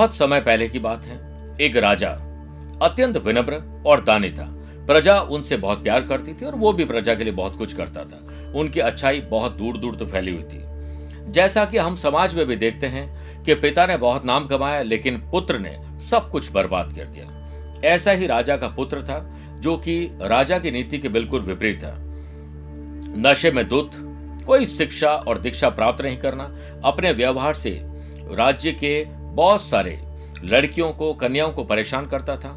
बहुत समय पहले की बात है। एक राजा, अत्यंत विनम्र और दानी था। प्रजा उनसे बहुत प्यार करती थी और वो भी प्रजा के लिए बहुत कुछ करता था। उनकी अच्छाई बहुत दूर दूर तो फैली हुई थी। जैसा कि हम समाज में भी देखते हैं कि पिता ने बहुत नाम कमाया, लेकिन पुत्र ने सब कुछ बर्बाद कर दिया। ऐसा ही राजा का पुत्र था, जो कि राजा की नीति के बिल्कुल विपरीत था। नशे में दुध कोई शिक्षा और दीक्षा प्राप्त नहीं करना, अपने व्यवहार से राज्य के बहुत सारे लड़कियों को, कन्याओं को परेशान करता था।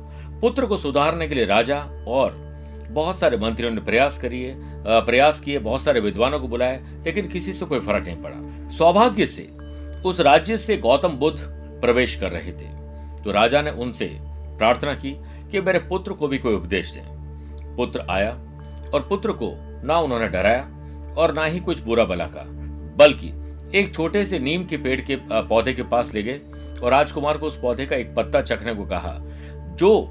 पुत्र को सुधारने के लिए राजा और बहुत सारे मंत्रियों ने प्रयास करिए प्रयास किए, बहुत सारे विद्वानों को बुलाए, लेकिन किसी से कोई फ़र्क नहीं पड़ा। सौभाग्य से उस राज्य से गौतम बुद्ध प्रवेश कर रहे थे। तो राजा ने उनसे प्रार्थना की कि मेरे पुत्र को भी कोई उपदेश दें। पुत्र आया और पुत्र को ना उन्होंने डराया और ना ही कुछ बुरा भला कहा, बल्कि एक छोटे से नीम के पेड़ के पौधे के पास ले गए और राजकुमार को उस पौधे का एक पत्ता चखने को कहा, जो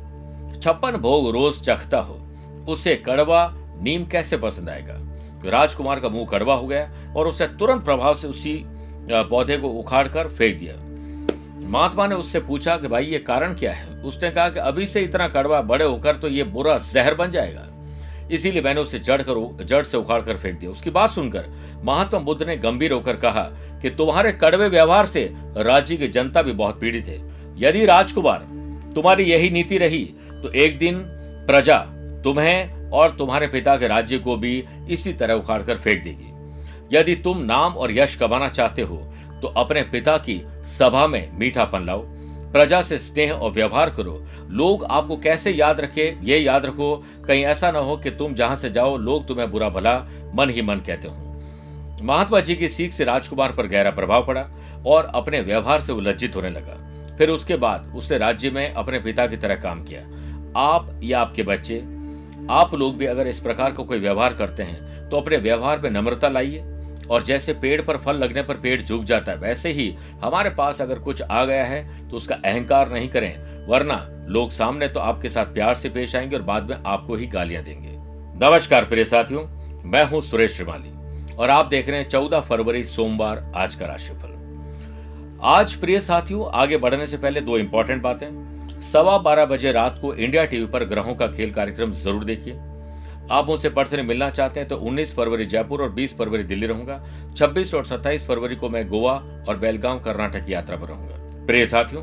छप्पन भोग रोज चखता हो, उसे कड़वा नीम कैसे पसंद आएगा? तो राजकुमार का मुँह कड़वा हो गया और उसे तुरंत प्रभाव से उसी पौधे को उखाड़ कर फेंक दिया। महात्मा ने उससे पूछा कि, भाई, ये कारण क्या है? उसने कहा कि, अभी से इतना कड़वा बड़े होकर तो ये बुरा जहर बन जाएगा। इसीलिए मैंने उसे जड़ कर, जड़ से उखाड़ कर फेंक दिया। उसकी बात सुनकर महात्मा बुद्ध ने गंभीर होकर कहा कि तुम्हारे कड़वे व्यवहार से राज्य की जनता भी बहुत पीड़ित है। यदि राजकुमार, तुम्हारी यही नीति रही तो एक दिन प्रजा तुम्हें और तुम्हारे पिता के राज्य को भी इसी तरह उखाड़ कर फेंक देगी। यदि तुम नाम और यश कमाना चाहते हो तो अपने पिता की सभा में मीठापन लाओ। प्रजा से स्नेह और व्यवहार करो। लोग आपको कैसे याद रखे, ये याद रखो। कहीं ऐसा ना हो कि तुम जहाँ से जाओ, लोग तुम्हें बुरा भला मन ही मन कहते हो। महात्मा जी की सीख से राजकुमार पर गहरा प्रभाव पड़ा और अपने व्यवहार से वो लज्जित होने लगा। फिर उसके बाद उसने राज्य में अपने पिता की तरह काम किया। आप या आपके बच्चे? आप लोग भी अगर इस प्रकार का को कोई व्यवहार करते हैं तो अपने व्यवहार में नम्रता लाइए और जैसे पेड़ पर फल लगने पर पेड़ झुक जाता है, वैसे ही हमारे पास अगर कुछ आ गया है तो उसका अहंकार नहीं करें, वरना लोग सामने तो आपके साथ प्यार से पेश आएँगे और बाद में आपको ही गालियाँ देंगे। नमस्कार प्रिय साथियों, मैं हूँ सुरेश श्रीमाली। और आप देख रहे हैं चौदह फरवरी सोमवार आज का राशिफल। आज प्रिय साथियों, आगे बढ़ने से पहले दो इंपॉर्टेंट बातें। सवा बारह बजे रात को इंडिया टीवी पर ग्रहों का खेल कार्यक्रम ज़रूर देखिए। आप मुझसे पर्सनली मिलना चाहते हैं तो 19 फरवरी जयपुर और 20 फरवरी दिल्ली रहूँगा। 26 और 27 फरवरी को मैं गोवा और बेलगांव, कर्नाटक की यात्रा पर रहूँगा। प्रिय साथियों,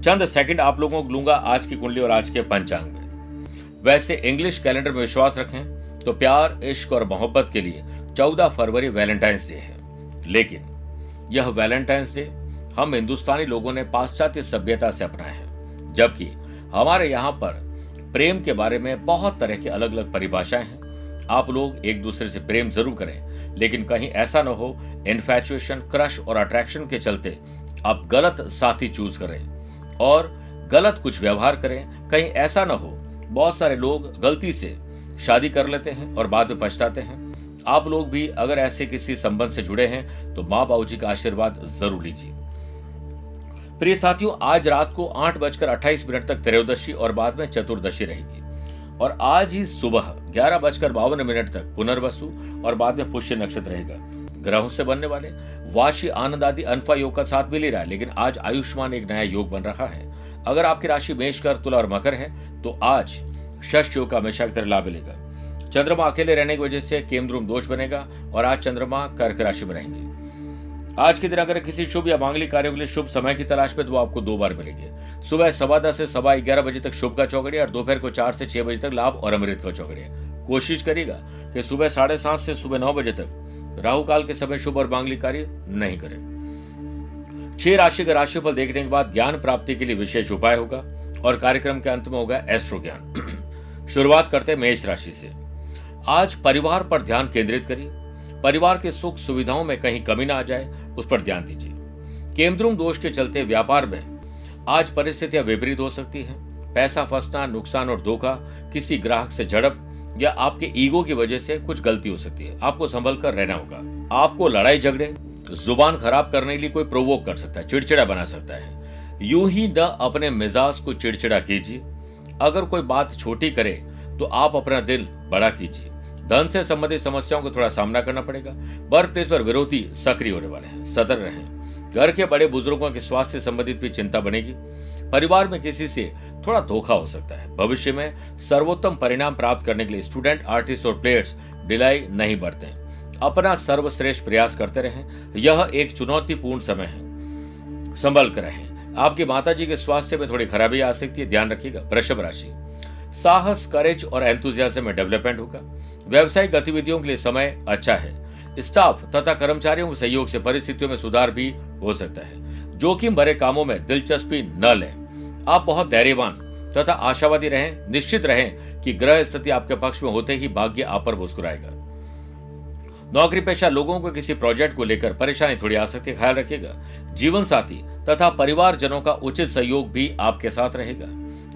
चंद सेकंड आप लोगों को लूँगा आज की कुंडली और आज के पंचांग में। वैसे इंग्लिश कैलेंडर में विश्वास रखें तो प्यार, इश्क और मोहब्बत के लिए चौदह फरवरी वैलेंटाइंस डे है। लेकिन यह वैलेंटाइंस डे हम हिंदुस्तानी लोगों ने पाश्चात्य सभ्यता से अपनाया है, जबकि हमारे यहाँ पर प्रेम के बारे में बहुत तरह की अलग अलग परिभाषाएँ हैं। आप लोग एक दूसरे से प्रेम ज़रूर करें, लेकिन कहीं ऐसा न हो इन्फेचुएशन क्रश और अट्रैक्शन के चलते आप गलत साथी चूज़ करें और गलत कुछ व्यवहार करें। कहीं ऐसा न हो, बहुत सारे लोग गलती से शादी कर लेते हैं और बाद में पछताते हैं। आप लोग भी अगर ऐसे किसी संबंध से जुड़े हैं तो माँ बाबू जी का आशीर्वाद ज़रूर लीजिए। प्रिय साथियों, आज रात को आठ बजकर अट्ठाईस मिनट तक त्रयोदशी और बाद में चतुर्दशी रहेगी। और आज ही सुबह ग्यारह बजकर बावन मिनट तक पुनर्वसु और बाद में पुष्य नक्षत्र रहेगा। ग्रहों से बनने वाले वाशी, आनंद आदि अनफा योग का साथ मिल ही रहा है, लेकिन आज आयुष्मान एक नया योग बन रहा है। अगर आपकी राशि मेष कर तुला और मकर है तो आज षष्ठ योग का हमेशा लाभ मिलेगा। चंद्रमा अकेले रहने की वजह से केमद्रुम दोष बनेगा और आज चंद्रमा कर्क राशि में रहेंगे। आज के दिन अगर किसी शुभ या मांगलिक कार्यों के लिए शुभ समय की तलाश में तो आपको दो बार मिलेंगे। सुबह सवा दस से सवा ग्यारह बजे तक शुभ का चौकड़िया और दोपहर को चार से छह बजे तक लाभ और अमृत का चौकड़िया कोशिश करेगा कि सुबह साढ़े सात से सुबह नौ बजे तक राहु काल के समय शुभ और मांगलिक कार्य नहीं करें। छह राशि का राशिफल देखने के बाद ज्ञान प्राप्ति के लिए विशेष उपाय होगा और कार्यक्रम के अंत में होगा एस्ट्रो ज्ञान। शुरुआत करते मेष राशि से। आज परिवार पर ध्यान केंद्रित करिए। परिवार के सुख सुविधाओं में कहीं कमी ना आ जाए, उस पर ध्यान दीजिए। केंद्रुम दोष के चलते व्यापार में आज परिस्थितियाँ विपरीत हो सकती हैं। पैसा फंसना, नुकसान और धोखा किसी ग्राहक से झड़प या आपके ईगो की वजह से कुछ गलती हो सकती है। आपको संभल कर रहना होगा। आपको लड़ाई झगड़े, ज़ुबान खराब करने के लिए कोई प्रोवोक कर सकता है, चिड़चिड़ा बना सकता है। यूँ ही न अपने मिजाज को चिड़चिड़ा कीजिए। अगर कोई बात छोटी करे तो आप अपना दिल बड़ा कीजिए। धन से संबंधित समस्याओं को थोड़ा सामना करना पड़ेगा। वर्क प्लेस पर विरोधी सक्रिय होने वाले हैं, सतर्क रहें। घर के बड़े बुज़ुर्गों के स्वास्थ्य से संबंधित भी चिंता बनेगी। परिवार में किसी से थोड़ा धोखा हो सकता है। भविष्य में सर्वोत्तम परिणाम प्राप्त करने के लिए स्टूडेंट, आर्टिस्ट और प्लेयर्स ढिलाई नहीं बरतें। अपना सर्वश्रेष्ठ प्रयास करते रहें। यह एक चुनौतीपूर्ण समय है। संभल कर रहें। आपकी माता के स्वास्थ्य में थोड़ी खराबी आ सकती है, ध्यान रखिएगा। वृषभ राशि। साहस, करेज और एंथुजियाज्म में डेवलपमेंट होगा। व्यवसायिक गतिविधियों के लिए समय अच्छा है। स्टाफ तथा कर्मचारियों के सहयोग से परिस्थितियों में सुधार भी हो सकता है। जोखिम भरे कामों में दिलचस्पी न लें। आप बहुत धैर्यवान तथा आशावादी रहें, निश्चित रहें कि ग्रह स्थिति आपके पक्ष में होते ही भाग्य आप पर मुस्कुराएगा। नौकरी पेशा लोगों को किसी प्रोजेक्ट को लेकर परेशानी थोड़ी आ सकती है ख्याल रखिएगा। जीवन साथी तथा परिवारजनों का उचित सहयोग भी आपके साथ रहेगा।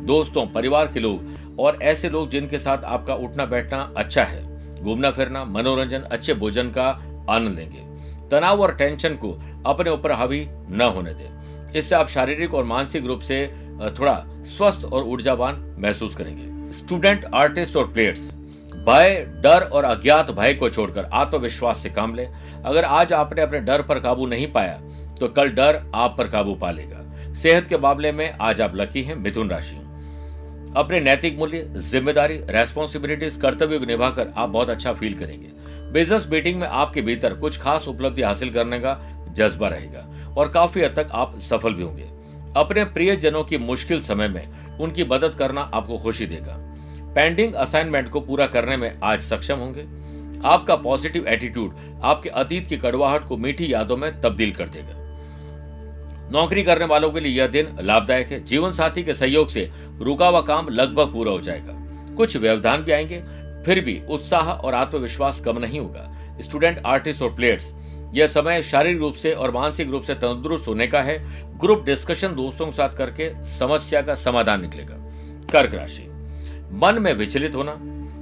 दोस्तों, परिवार के लोग और ऐसे लोग जिनके साथ आपका उठना बैठना अच्छा है, घूमना फिरना, मनोरंजन, अच्छे भोजन का आनंद लेंगे। तनाव और टेंशन को अपने ऊपर हावी न होने दें। इससे आप शारीरिक और मानसिक रूप से थोड़ा स्वस्थ और ऊर्जावान महसूस करेंगे। स्टूडेंट, आर्टिस्ट और प्लेयर्स, भय, डर और अज्ञात भय को छोड़कर आत्मविश्वास से काम ले। अगर आज आपने अपने डर पर काबू नहीं पाया तो कल डर आप पर काबू पा लेगा। सेहत के मामले में आज आप लकी हैं मिथुन राशि अपने नैतिक मूल्य, ज़िम्मेदारी रेस्पॉन्सिबिलिटीज कर्तव्य को निभाकर आप बहुत अच्छा फील करेंगे। बिज़नेस मीटिंग में आपके भीतर कुछ खास उपलब्धि हासिल करने का जज्बा रहेगा और काफ़ी हद तक आप सफल भी होंगे। अपने प्रियजनों की मुश्किल समय में उनकी मदद करना आपको खुशी देगा। पेंडिंग असाइनमेंट को पूरा करने में आज सक्षम होंगे। आपका पॉजिटिव एटीट्यूड आपके अतीत की कड़वाहट को मीठी यादों में तब्दील कर देगा। नौकरी करने वालों के लिए यह दिन लाभदायक है। जीवन साथी के सहयोग से रुका हुआ काम लगभग पूरा हो जाएगा। कुछ व्यवधान भी आएँगे, फिर भी उत्साह और आत्मविश्वास कम नहीं होगा। स्टूडेंट, आर्टिस्ट और प्लेयर्स, यह समय शारीरिक रूप से और मानसिक रूप से तंदुरुस्त होने का है। ग्रुप डिस्कशन दोस्तों के साथ करके समस्या का समाधान निकलेगा। कर्क राशि, मन में विचलित होना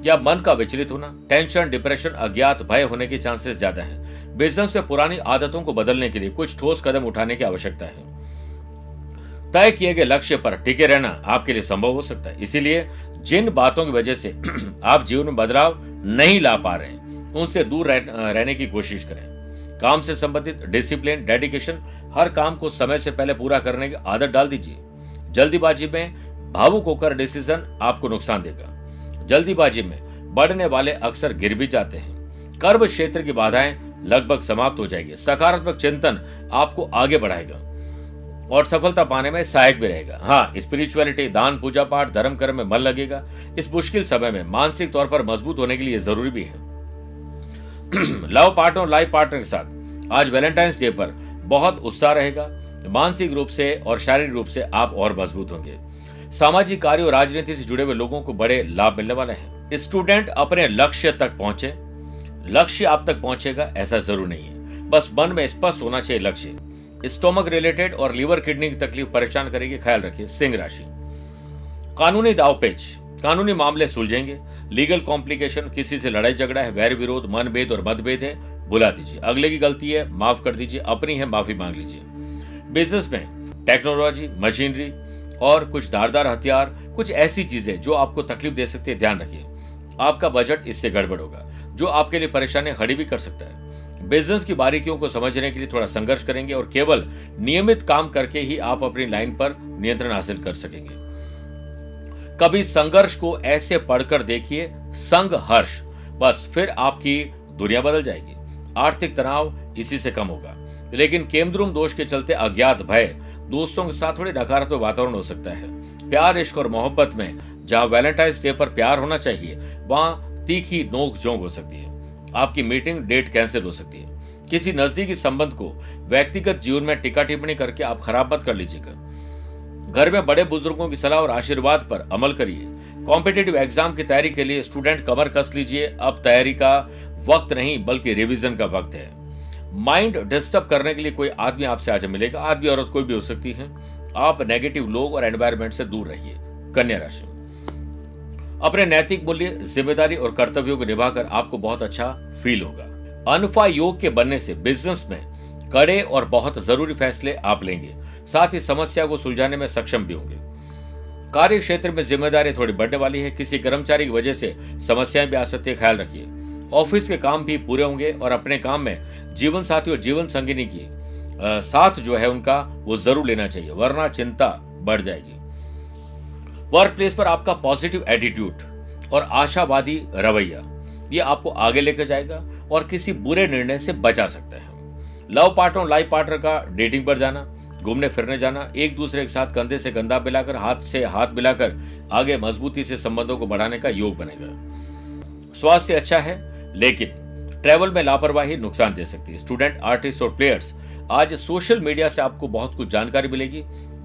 या मन का विचलित होना टेंशन डिप्रेशन अज्ञात, भय होने के चांसेस ज़्यादा है। बिज़नेस में पुरानी आदतों को बदलने के लिए कुछ ठोस कदम उठाने की आवश्यकता है। तय किए गए लक्ष्य पर टिके रहना आपके लिए संभव हो सकता है। इसीलिए जिन बातों की वजह से आप जीवन में बदलाव नहीं ला पा रहे हैं उनसे दूर रह, रहने की कोशिश करें। काम से संबंधित डिसिप्लिन डेडिकेशन हर काम को समय से पहले पूरा करने की आदत डाल दीजिए। जल्दीबाजी में भावुक होकर डिसीज़न आपको नुकसान देगा। जल्दीबाजी में बढ़ने वाले अक्सर गिर भी जाते हैं। कर्म क्षेत्र की बाधाएँ लगभग समाप्त हो जाएगी। सकारात्मक चिंतन आपको आगे बढ़ाएगा और सफलता पाने में सहायक भी रहेगा। हाँ स्पिरिचुअलिटी दान, पूजा पाठ, धर्म कर्म में मन लगेगा। इस मुश्किल समय में मानसिक तौर पर मज़बूत होने के लिए ज़रूरी भी है। लव पार्टनर और लाइफ पार्टनर के साथ आज वैलेंटाइंस डे पर बहुत उत्साह रहेगा। मानसिक रूप से और शारीरिक रूप से आप और मज़बूत होंगे। सामाजिक कार्य और राजनीति से जुड़े हुए लोगों को बड़े लाभ मिलने वाले हैं। स्टूडेंट अपने लक्ष्य तक पहुँचे। लक्ष्य आप तक पहुंचेगा, ऐसा ज़रूर नहीं है। बस मन में स्पष्ट होना चाहिए लक्ष्य। स्टोमक रिलेटेड और लीवर किडनी की तकलीफ़ परेशान करेगी, ख्याल रखिए, सिंह राशि। कानूनी दावपेच कानूनी मामले सुलझेंगे। लीगल कॉम्प्लिकेशन, किसी से लड़ाई झगड़ा है वैर विरोध, मनभेद और मतभेद है बुला दीजिए। अगले की गलती है, माफ़ कर दीजिए, अपनी है, माफ़ी मांग लीजिए। बिज़नेस में टेक्नोलॉजी, मशीनरी और कुछ धारदार हथियार, कुछ ऐसी चीज़ें जो आपको तकलीफ़ दे सकती है, ध्यान रखिए। आपका बजट इससे गड़बड़ होगा। जो आपके लिए परेशानी खड़ी भी कर सकता है। बिज़नेस की बारीकियों को समझने के लिए थोड़ा संघर्ष करेंगे और केवल नियमित काम करके ही आप अपनी लाइन पर नियंत्रण हासिल कर सकेंगे। कभी संघर्ष को ऐसे पढ़कर देखिए संग हर्ष, बस फिर आपकी दुनिया बदल जाएगी। आर्थिक तनाव इसी से कम होगा। लेकिन केमद्रुम दोष के चलते अज्ञात भय, दोस्तों के साथ थोड़ी नकारात्मक वातावरण हो सकता है। प्यार, इश्क और मोहब्बत में जहाँ वैलेंटाइंस डे पर प्यार होना चाहिए, वहाँ तीखी नोक झोंक हो सकती है। आपकी मीटिंग डेट कैंसिल हो सकती है। किसी नजदीकी संबंध को व्यक्तिगत जीवन में टिका टिप्पणी करके आप खराब मत कर लीजिएगा। घर में बड़े बुज़ुर्गों की सलाह और आशीर्वाद पर अमल करिए। कॉम्पिटेटिव एग्ज़ाम की तैयारी के लिए स्टूडेंट कमर कस लीजिए। अब तैयारी का वक्त नहीं, बल्कि रिविजन का वक्त है। माइंड डिस्टर्ब करने के लिए कोई आदमी आपसे आज मिलेगा। आदमी औरत कोई भी हो सकती है। आप नेगेटिव लोग और एनवायरमेंट से दूर रहिए। कन्या राशि। अपने नैतिक मूल्य, ज़िम्मेदारी और कर्तव्यों को निभाकर आपको बहुत अच्छा फील होगा। अनफा योग के बनने से बिज़नेस में कड़े और बहुत ज़रूरी फैसले आप लेंगे। साथ ही समस्या को सुलझाने में सक्षम भी होंगे। कार्य क्षेत्र में ज़िम्मेदारी थोड़ी बढ़ने वाली है। किसी कर्मचारी की वजह से समस्याएँ भी आ सकती है, ख्याल रखिए। ऑफ़िस के काम भी पूरे होंगे और अपने काम में जीवन साथी और जीवन संगिनी की साथ जो है उनका वो ज़रूर लेना चाहिए, वरना चिंता बढ़ जाएगी। वर्क प्लेस पर आपका पॉजिटिव एटीट्यूड और आशावादी रवैया, ये आपको आगे लेकर जाएगा और किसी बुरे निर्णय से बचा सकता है। लव पार्टनर लाइफ पार्टनर का डेटिंग पर जाना, घूमने फिरने जाना, एक दूसरे के साथ कंधे से कंधा मिलाकर, हाथ से हाथ मिलाकर आगे मजबूती से संबंधों को बढ़ाने का योग बनेगा। स्वास्थ्य अच्छा है, लेकिन ट्रेवल में लापरवाही नुकसान दे सकती है। स्टूडेंट आर्टिस्ट और प्लेयर्स आज सोशल मीडिया से आपको बहुत कुछ जानकारी मिलेगी।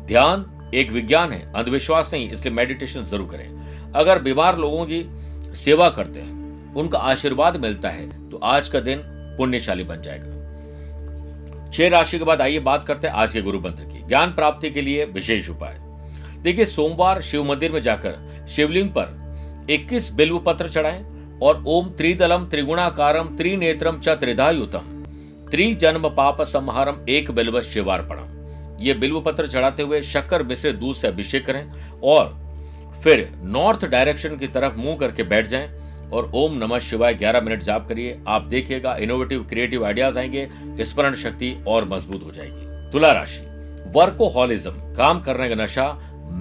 ध्यान एक विज्ञान है, अंधविश्वास नहीं, इसलिए मेडिटेशन ज़रूर करें। अगर बीमार लोगों की सेवा करते हैं, उनका आशीर्वाद मिलता है तो आज का दिन पुण्यशाली बन जाएगा। छह राशि के बाद आइए बात करते हैं आज के गुरु मंत्र की। ज्ञान प्राप्ति के लिए विशेष उपाय। देखिए, सोमवार शिव मंदिर में जाकर शिवलिंग पर 21 बिल्व पत्र चढ़ाएँ और ओम त्रिदलम त्रिगुणाकारम त्रिनेत्रम च त्रिधायुतम, त्रिजन्म पाप संहारम एक बिल्व शिवार्पणम। ये बिल्व पत्र चढ़ाते हुए शक्कर मिश्र दूध से अभिषेक करें और फिर नॉर्थ डायरेक्शन की तरफ़ मुँह करके बैठ जाएँ और ओम नमः शिवाय 11 मिनट जाप करिए। आप देखिएगा इनोवेटिव क्रिएटिव आइडियाज़ आएँगे, स्मरण शक्ति और मज़बूत हो जाएगी। तुला राशि वर्कोहॉलिज्म काम करने का नशा,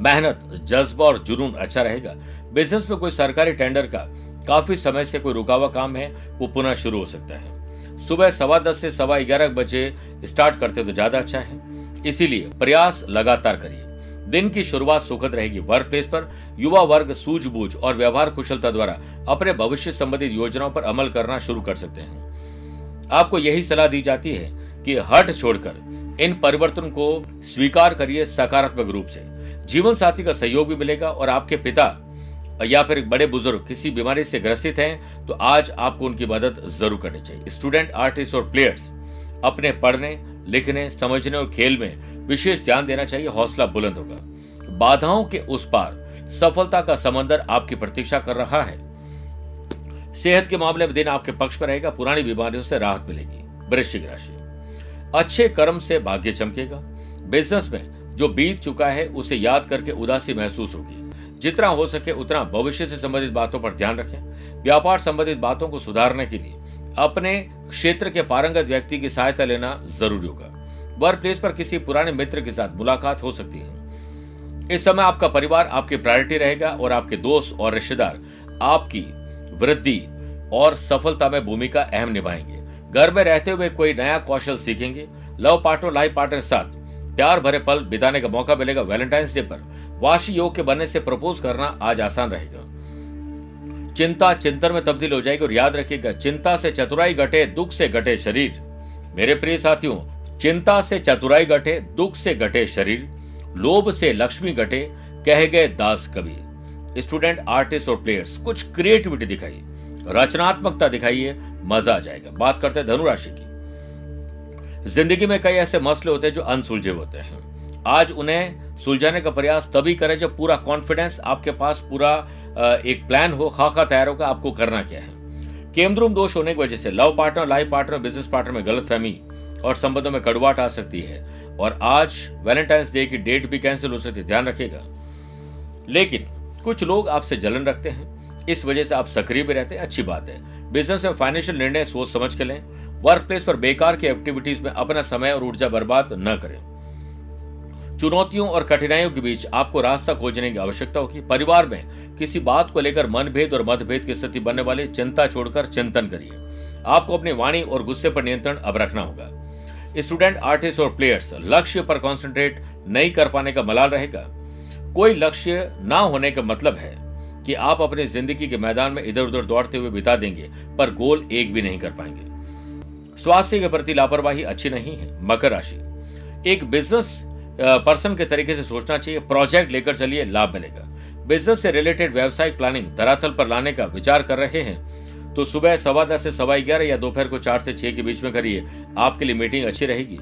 मेहनत, जज्बा और जुनून अच्छा रहेगा। बिज़नेस में कोई सरकारी टेंडर का काफ़ी समय से कोई रुका हुआ काम है, वो पुनः शुरू हो सकता है। सुबह सवा दस से सवा ग्यारह बजे स्टार्ट करते तो ज़्यादा अच्छा है। इसीलिए प्रयास लगातार करिए। दिन की शुरुआत सुखद रहेगी वर्क प्लेस पर। युवा वर्ग सूझबूझ और व्यवहार कुशलता द्वारा अपने भविष्य संबंधित योजनाओं पर अमल करना शुरू कर सकते हैं। आपको यही सलाह दी जाती है कि हट छोड़कर इन परिवर्तन को स्वीकार करिए सकारात्मक रूप से। जीवन साथी का सहयोग भी मिलेगा और आपके पिता या फिर बड़े बुज़ुर्ग किसी बीमारी से ग्रसित हैं तो आज आपको उनकी मदद ज़रूर करनी चाहिए। स्टूडेंट आर्टिस्ट और प्लेयर्स अपने पढ़ने लिखने, समझने और खेल में विशेष ध्यान देना चाहिए, हौसला बुलंद होगा। बाधाओं के उस पार सफलता का समंदर आपकी प्रतीक्षा कर रहा है। सेहत के मामले में दिन आपके पक्ष में रहेगा, पुरानी बीमारियों से राहत मिलेगी, वृश्चिक राशि। अच्छे कर्म से भाग्य चमकेगा। बिज़नेस में जो बीत चुका है, उसे याद करके उदासी महसूस होगी। जितना हो सके उतना भविष्य से संबंधित बातों पर ध्यान रखें। व्यापार संबंधित बातों को सुधारने के लिए अपने क्षेत्र के पारंगत व्यक्ति की सहायता लेना ज़रूरी होगा। वर्क प्लेस पर किसी पुराने मित्र के साथ मुलाकात हो सकती है। इस समय आपका परिवार आपकी प्रायोरिटी रहेगा और आपके दोस्त और रिश्तेदार आपकी वृद्धि और सफलता में भूमिका अहम निभाएँगे। घर में रहते हुए कोई नया कौशल सीखेंगे। लव पार्टनर, लाइफ पार्टनर के साथ प्यार भरे पल बिताने का मौका मिलेगा। वैलेंटाइंस डे पर वाशी योग के बनने से प्रपोज करना आज आसान रहेगा। चिंता चिंतन में तब्दील हो जाएगी और याद रखिएगा, चिंता से चतुराई घटे, दुख से घटे शरीर। मेरे प्रिय साथियों, चिंता से चतुराई घटे, दुख से घटे शरीर। लोभ से लक्ष्मी घटे, कह गए दास कवि। स्टूडेंट, आर्टिस्ट और प्लेयर्स, कुछ क्रिएटिविटी दिखाइए रचनात्मकता दिखाइए, मज़ा आ जाएगा। बात करते हैं धनुराशि की। ज़िंदगी में कई ऐसे मसले होते हैं जो अनसुलझे होते हैं। आज उन्हें सुलझाने का प्रयास तभी करें जब पूरा कॉन्फिडेंस आपके पास, पूरा एक प्लान हो, खाका तैयार होगा, आपको करना क्या है। केमद्रुम दोष होने की वजह से love partner life partner business partner में गलत फहमी और संबंधों में कड़वाट आ सकती है। और आज वैलेंटाइंस डे की डेट भी कैंसिल हो सकती है, ध्यान रखिएगा। लेकिन कुछ लोग आपसे जलन रखते हैं, इस वजह से आप सक्रिय भी रहते हैं, अच्छी बात है। बिज़नेस में फाइनेंशियल निर्णय सोच समझ के लें। वर्क प्लेस पर बेकार की एक्टिविटीज़ में अपना समय और ऊर्जा बर्बाद न करें। चुनौतियों और कठिनाइयों के बीच आपको रास्ता खोजने की आवश्यकता होगी। परिवार में किसी बात को लेकर मनभेद और मतभेद की स्थिति बनने वाले चिंता छोड़कर चिंतन करिए। आपको अपनी वाणी और गुस्से पर नियंत्रण अब रखना होगा। स्टूडेंट, आर्टिस्ट और प्लेयर्स, लक्ष्य पर कॉन्सेंट्रेट नहीं कर पाने का मलाल रहेगा। कोई लक्ष्य ना होने का मतलब है कि आप अपनी ज़िंदगी के मैदान में इधर उधर दौड़ते हुए बिता देंगे, पर गोल एक भी नहीं कर पाएँगे। स्वास्थ्य के प्रति लापरवाही अच्छी नहीं है, मकर राशि। एक बिज़नेस पर्सन के तरीके से सोचना चाहिए प्रोजेक्ट लेकर चलिए, लाभ मिलेगा। बिज़नेस से रिलेटेड व्यवसायिक प्लानिंग धरातल पर लाने का विचार कर रहे हैं तो सुबह सवा दस से सवा ग्यारह या दोपहर को चार से छह के बीच में करिए। आपके लिए मीटिंग अच्छी रहेगी।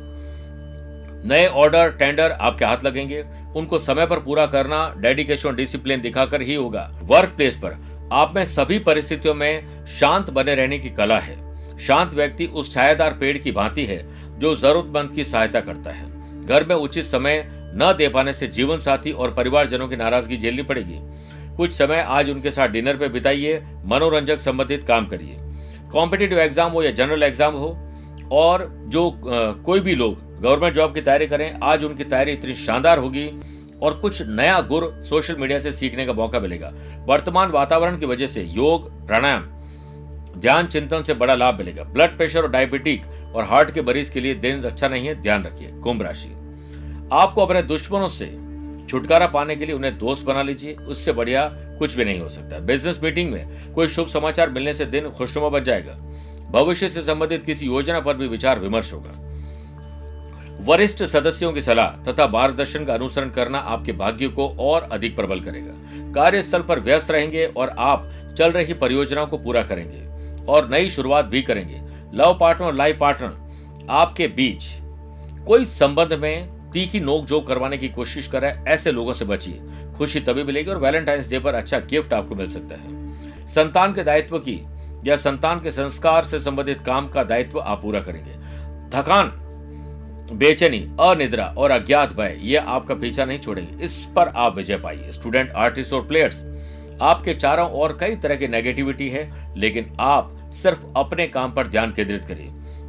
नए ऑर्डर, टेंडर आपके हाथ लगेंगे। उनको समय पर पूरा करना, डेडिकेशन, डिसिप्लिन दिखाकर ही होगा। वर्क प्लेस पर आप में सभी परिस्थितियों में शांत बने रहने की कला है। शांत व्यक्ति उस छायादार पेड़ की भांति है, जो जरूरतमंद की सहायता करता है। घर में उचित समय न दे पाने से जीवन साथी और परिवारजनों की नाराज़गी झेलनी पड़ेगी। कुछ समय आज उनके साथ डिनर पे बिताइए, मनोरंजक संबंधित काम करिए। कॉम्पिटेटिव एग्ज़ाम हो या जनरल एग्ज़ाम हो, और जो कोई भी लोग गवर्नमेंट जॉब की तैयारी करें, आज उनकी तैयारी इतनी शानदार होगी और कुछ नया गुर सोशल मीडिया से सीखने का मौका मिलेगा। वर्तमान वातावरण की वजह से योग, प्राणायाम, ध्यान चिंतन से बड़ा लाभ मिलेगा। ब्लड प्रेशर और डायबिटिक और हार्ट के मरीज़ के लिए दिन अच्छा नहीं है, ध्यान रखिए। कुंभ राशि। आपको अपने दुश्मनों से छुटकारा पाने के लिए उन्हें दोस्त बना लीजिए। उससे बढ़िया कुछ भी नहीं हो सकता। बिज़नेस मीटिंग में कोई शुभ समाचार मिलने से दिन खुशनुमा बन जाएगा। भविष्य से संबंधित किसी योजना पर भी विचार विमर्श होगा। वरिष्ठ सदस्यों की सलाह तथा मार्गदर्शन का अनुसरण करना आपके भाग्य को और अधिक प्रबल करेगा। कार्यस्थल पर व्यस्त रहेंगे और आप चल रही परियोजनाओं को पूरा करेंगे और नई शुरुआत भी करेंगे। लव पार्टनर और लाइफ पार्टनर आपके बीच कोई संबंध में तीखी नोक जोक करवाने की कोशिश कर रहे ऐसे लोगों से बचिए। खुशी तभी मिलेगी और वैलेंटाइंस डे पर अच्छा गिफ्ट आपको मिल सकता है। संतान के दायित्व की या संतान के संस्कार से संबंधित काम का दायित्व आप पूरा करेंगे। थकान, बेचैनी, अनिद्रा और अज्ञात भय, ये आपका पीछा नहीं छोड़ेंगे। इस पर आप विजय पाइए। स्टूडेंट आर्टिस्ट और प्लेयर्स आपके चारों ओर कई तरह की नेगेटिविटी है, लेकिन आप सिर्फ़ अपने काम पर ध्यान केंद्रित करिए।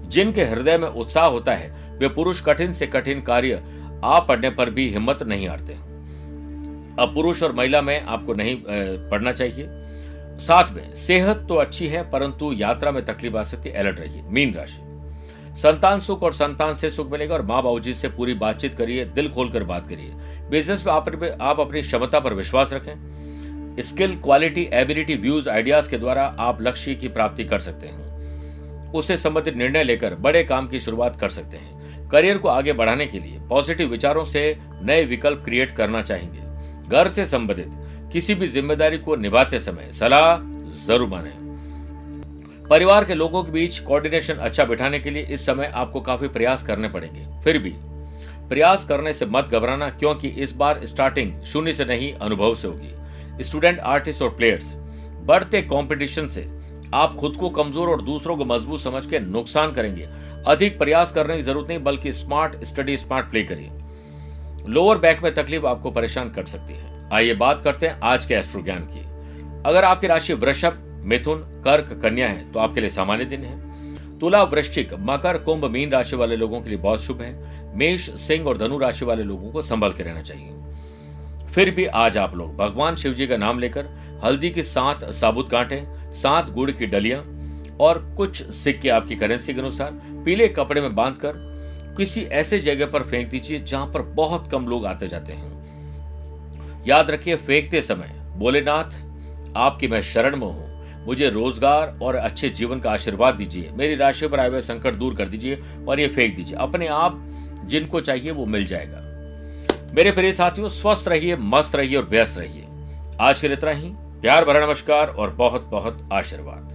जिनके हृदय में उत्साह होता है वे पुरुष कठिन से कठिन कार्य आ पढ़ने पर भी हिम्मत नहीं हारते। अब पुरुष और महिला में आपको नहीं पढ़ना चाहिए। साथ में सेहत तो अच्छी है परंतु यात्रा में तकलीफ़ आ सकती अलर्ट रहिए मीन राशि। संतान सुख और संतान से सुख मिलेगा और माँ बाबू जी से पूरी बातचीत करिए दिल खोलकर बात करिए। बिज़नेस में आप, आप अपनी क्षमता पर विश्वास रखें। Skill quality ability views ideas के द्वारा आप लक्ष्य की प्राप्ति कर सकते हैं। उससे संबंधित निर्णय लेकर बड़े काम की शुरुआत कर सकते हैं। करियर को आगे बढ़ाने के लिए पॉजिटिव विचारों से नए विकल्प क्रिएट करना चाहेंगे। घर से संबंधित किसी भी ज़िम्मेदारी को निभाते समय सलाह ज़रूर माने। परिवार के लोगों के बीच कोऑर्डिनेशन अच्छा बिठाने के लिए इस समय आपको काफ़ी प्रयास करने पड़ेंगे। फिर भी प्रयास करने से मत घबराना क्योंकि इस बार स्टार्टिंग शून्य से नहीं, अनुभव से होगी। स्टूडेंट आर्टिस्ट और प्लेयर्स बढ़ते कंपटीशन से आप खुद को कमज़ोर और दूसरों को मज़बूत समझ के नुकसान करेंगे। अधिक प्रयास करने की ज़रूरत नहीं, बल्कि स्मार्ट स्टडी स्मार्ट प्ले करिए। लोअर बैक में तकलीफ़ आपको परेशान कर सकती है। आइए बात करते हैं आज के एस्ट्रो ज्ञान की। अगर आपकी राशि वृषभ, मिथुन, कर्क, कन्या है तो आपके लिए सामान्य दिन है। तुला, वृश्चिक, मकर, कुंभ, मीन राशि वाले लोगों के लिए बहुत शुभ है। मेष, सिंह और धनु राशि वाले लोगों को संभल के रहना चाहिए। फिर भी आज आप लोग, भगवान शिव जी का नाम लेकर हल्दी की सात साबुत कांटे, सात गुड़ की डलिया और कुछ सिक्के आपकी करेंसी के अनुसार पीले कपड़े में बांधकर किसी ऐसे जगह पर फेंक दीजिए जहाँ पर बहुत कम लोग आते जाते हैं। याद रखिए, फेंकते समय, भोलेनाथ, आपकी मैं शरण में हूँ। मुझे रोज़गार और अच्छे जीवन का आशीर्वाद दीजिए। मेरी राशि पर आए हुए संकट दूर कर दीजिए और ये फेंक दीजिए। अपने आप जिनको चाहिए वो मिल जाएगा। मेरे प्रिय साथियों, स्वस्थ रहिए, मस्त रहिए और व्यस्त रहिए। आज के लिए इतना ही। प्यार भरा नमस्कार और बहुत बहुत आशीर्वाद।